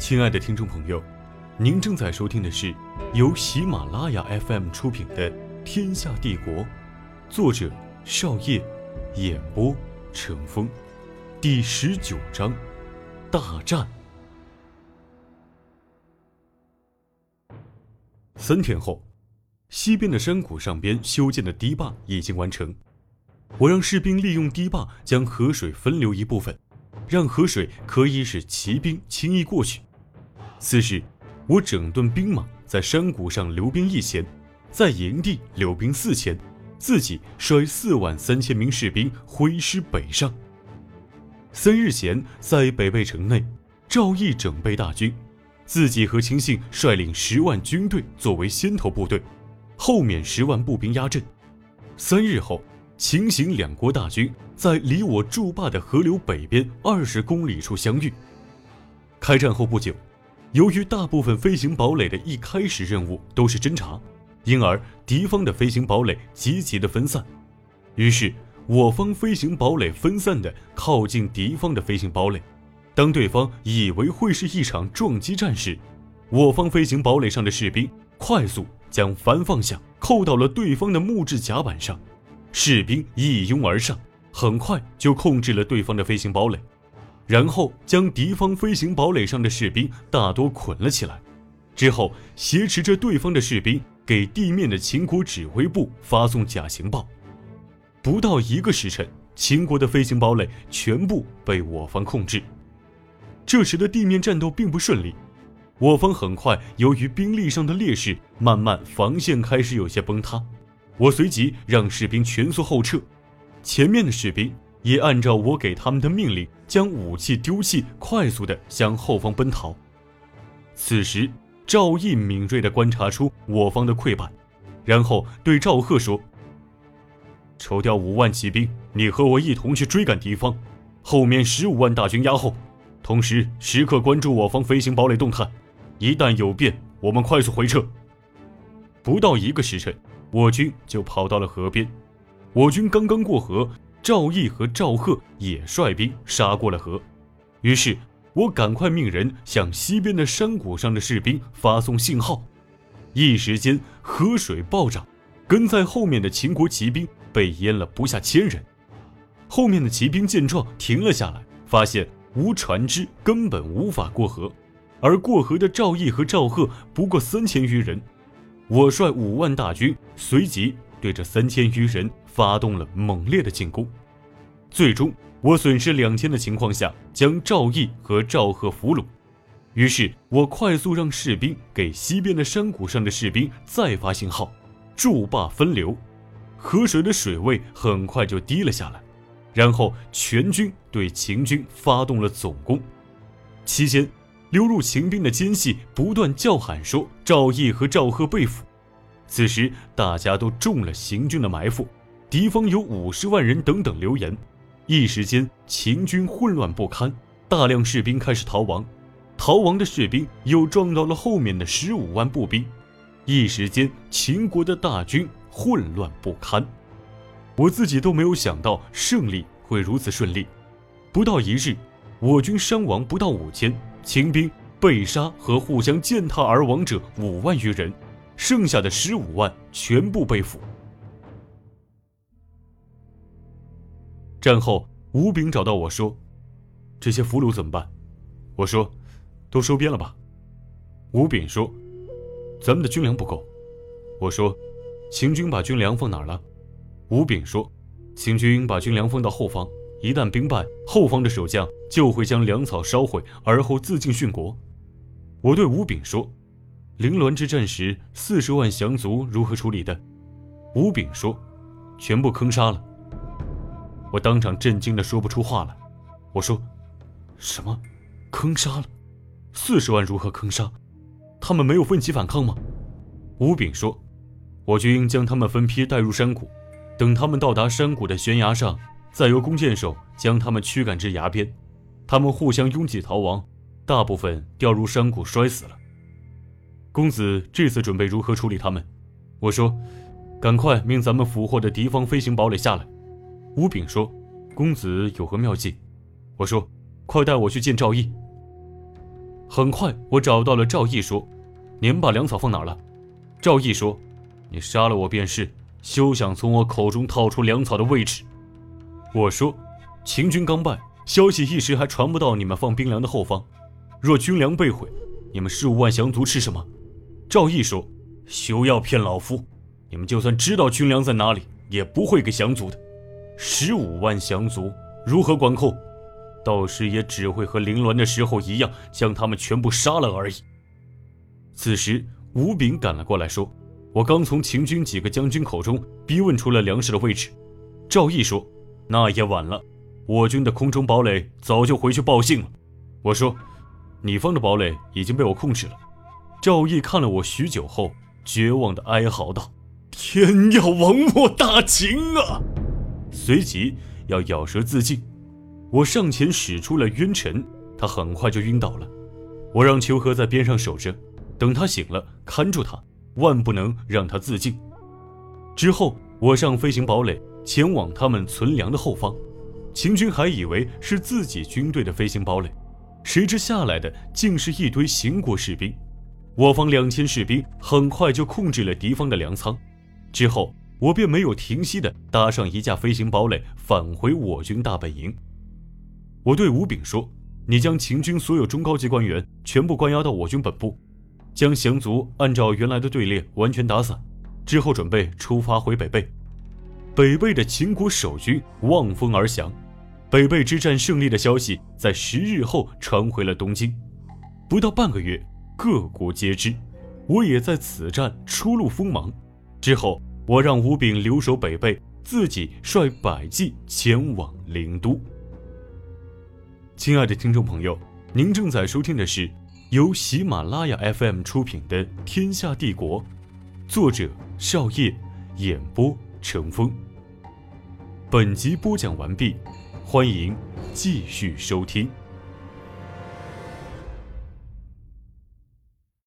亲爱的听众朋友，您正在收听的是由喜马拉雅 FM 出品的《天下帝国》，作者少叶，演播成风，第十九章，大战。三天后，西边的山谷上边修建的堤坝已经完成，我让士兵利用堤坝将河水分流一部分。让河水可以使骑兵轻易过去。次日，我整顿兵马，在山谷上留兵一千，在营地留兵四千，自己率四万三千名士兵挥师北上。三日前，在北碚城内，赵毅整备大军，自己和秦信率领十万军队作为先头部队，后面十万步兵压阵。三日后。秦行两国大军在离我驻坝的河流北边二十公里处相遇。开战后不久，由于大部分飞行堡垒的一开始任务都是侦察，因而敌方的飞行堡垒积极的分散。于是我方飞行堡垒分散的靠近敌方的飞行堡垒。当对方以为会是一场撞击战时，我方飞行堡垒上的士兵快速将帆方向扣到了对方的木质甲板上。士兵一拥而上，很快就控制了对方的飞行堡垒，然后将敌方飞行堡垒上的士兵大多捆了起来。之后，挟持着对方的士兵给地面的秦国指挥部发送假情报。不到一个时辰，秦国的飞行堡垒全部被我方控制。这时的地面战斗并不顺利，我方很快由于兵力上的劣势，慢慢防线开始有些崩塌。我随即让士兵全速后撤，前面的士兵也按照我给他们的命令，将武器丢弃，快速的向后方奔逃。此时，赵毅敏锐地观察出我方的溃败，然后对赵贺说：“抽调五万骑兵，你和我一同去追赶敌方，后面十五万大军压后，同时时刻关注我方飞行堡垒动态，一旦有变，我们快速回撤。”不到一个时辰。我军就跑到了河边，我军刚刚过河，赵毅和赵贺也率兵杀过了河。于是，我赶快命人向西边的山谷上的士兵发送信号，一时间河水暴涨，跟在后面的秦国骑兵被淹了不下千人。后面的骑兵见状停了下来，发现无船只，根本无法过河，而过河的赵毅和赵贺不过三千余人。我率五万大军，随即对这三千余人发动了猛烈的进攻。最终，我损失两千的情况下，将赵毅和赵贺俘虏。于是，我快速让士兵给西边的山谷上的士兵再发信号，筑坝分流，河水的水位很快就低了下来。然后，全军对秦军发动了总攻。期间，流入秦兵的奸细不断叫喊说：“赵毅和赵贺被俘。”此时大家都中了行军的埋伏，敌方有五十万人等等流言，一时间秦军混乱不堪，大量士兵开始逃亡，逃亡的士兵又撞到了后面的十五万步兵，一时间秦国的大军混乱不堪。我自己都没有想到胜利会如此顺利，不到一日，我军伤亡不到五千。秦兵被杀和互相践踏而亡者五万余人，剩下的十五万全部被俘。战后，吴炳找到我说：“这些俘虏怎么办？”我说：“都收编了吧。”吴炳说：“咱们的军粮不够。”我说：“秦军把军粮放哪儿了？”吴炳说：“秦军把军粮放到后方。”一旦兵败，后方的守将就会将粮草烧毁，而后自尽殉国。我对吴炳说：“凌乱之战时，四十万降卒如何处理的？”吴炳说：“全部坑杀了。”我当场震惊的说不出话来。我说：“什么？坑杀了？四十万如何坑杀？他们没有奋起反抗吗？”吴炳说：“我军将他们分批带入山谷，等他们到达山谷的悬崖上。”再由弓箭手将他们驱赶至崖边，他们互相拥挤逃亡，大部分掉入山谷摔死了。公子这次准备如何处理他们？我说：“赶快命咱们俘获的敌方飞行堡垒下来。”吴炳说：“公子有何妙计？”我说：“快带我去见赵毅。”很快，我找到了赵毅，说：“您把粮草放哪儿了？”赵毅说：“你杀了我便是，休想从我口中套出粮草的位置。”我说：“秦军刚败，消息一时还传不到你们放兵粮的后方。若军粮被毁，你们十五万降卒吃什么？”赵毅说：“休要骗老夫，你们就算知道军粮在哪里，也不会给降卒的。十五万降卒如何管控？到时也只会和凌乱的时候一样，将他们全部杀了而已。”此时。吴炳赶了过来，说：“我刚从秦军几个将军口中逼问出了粮食的位置。”赵毅说：“那也晚了，我军的空中堡垒早就回去报信了。”我说：“你方的堡垒已经被我控制了。”赵毅看了我许久后，绝望地哀嚎道：“天要亡我大秦啊！”随即要咬舌自尽。我上前使出了晕沉，他很快就晕倒了。我让秋和在边上守着。等他醒了，看住他，万不能让他自尽。之后，我上飞行堡垒，前往他们存粮的后方。秦军还以为是自己军队的飞行堡垒，谁知下来的竟是一堆秦国士兵。我方两千士兵很快就控制了敌方的粮仓。之后，我便没有停息地搭上一架飞行堡垒，返回我军大本营。我对吴炳说：“你将秦军所有中高级官员全部关押到我军本部。”将降卒按照原来的队列完全打散，之后准备出发回北碚。北碚的秦国守军望风而降，北碚之战胜利的消息在十日后传回了东京。不到半个月，各国皆知，我也在此战初露锋芒。之后，我让吴炳留守北碚，自己率百骑前往灵都。亲爱的听众朋友，您正在收听的是。由喜马拉雅 FM 出品的《天下帝国》，作者少业，演播成风。本集播讲完毕，欢迎继续收听。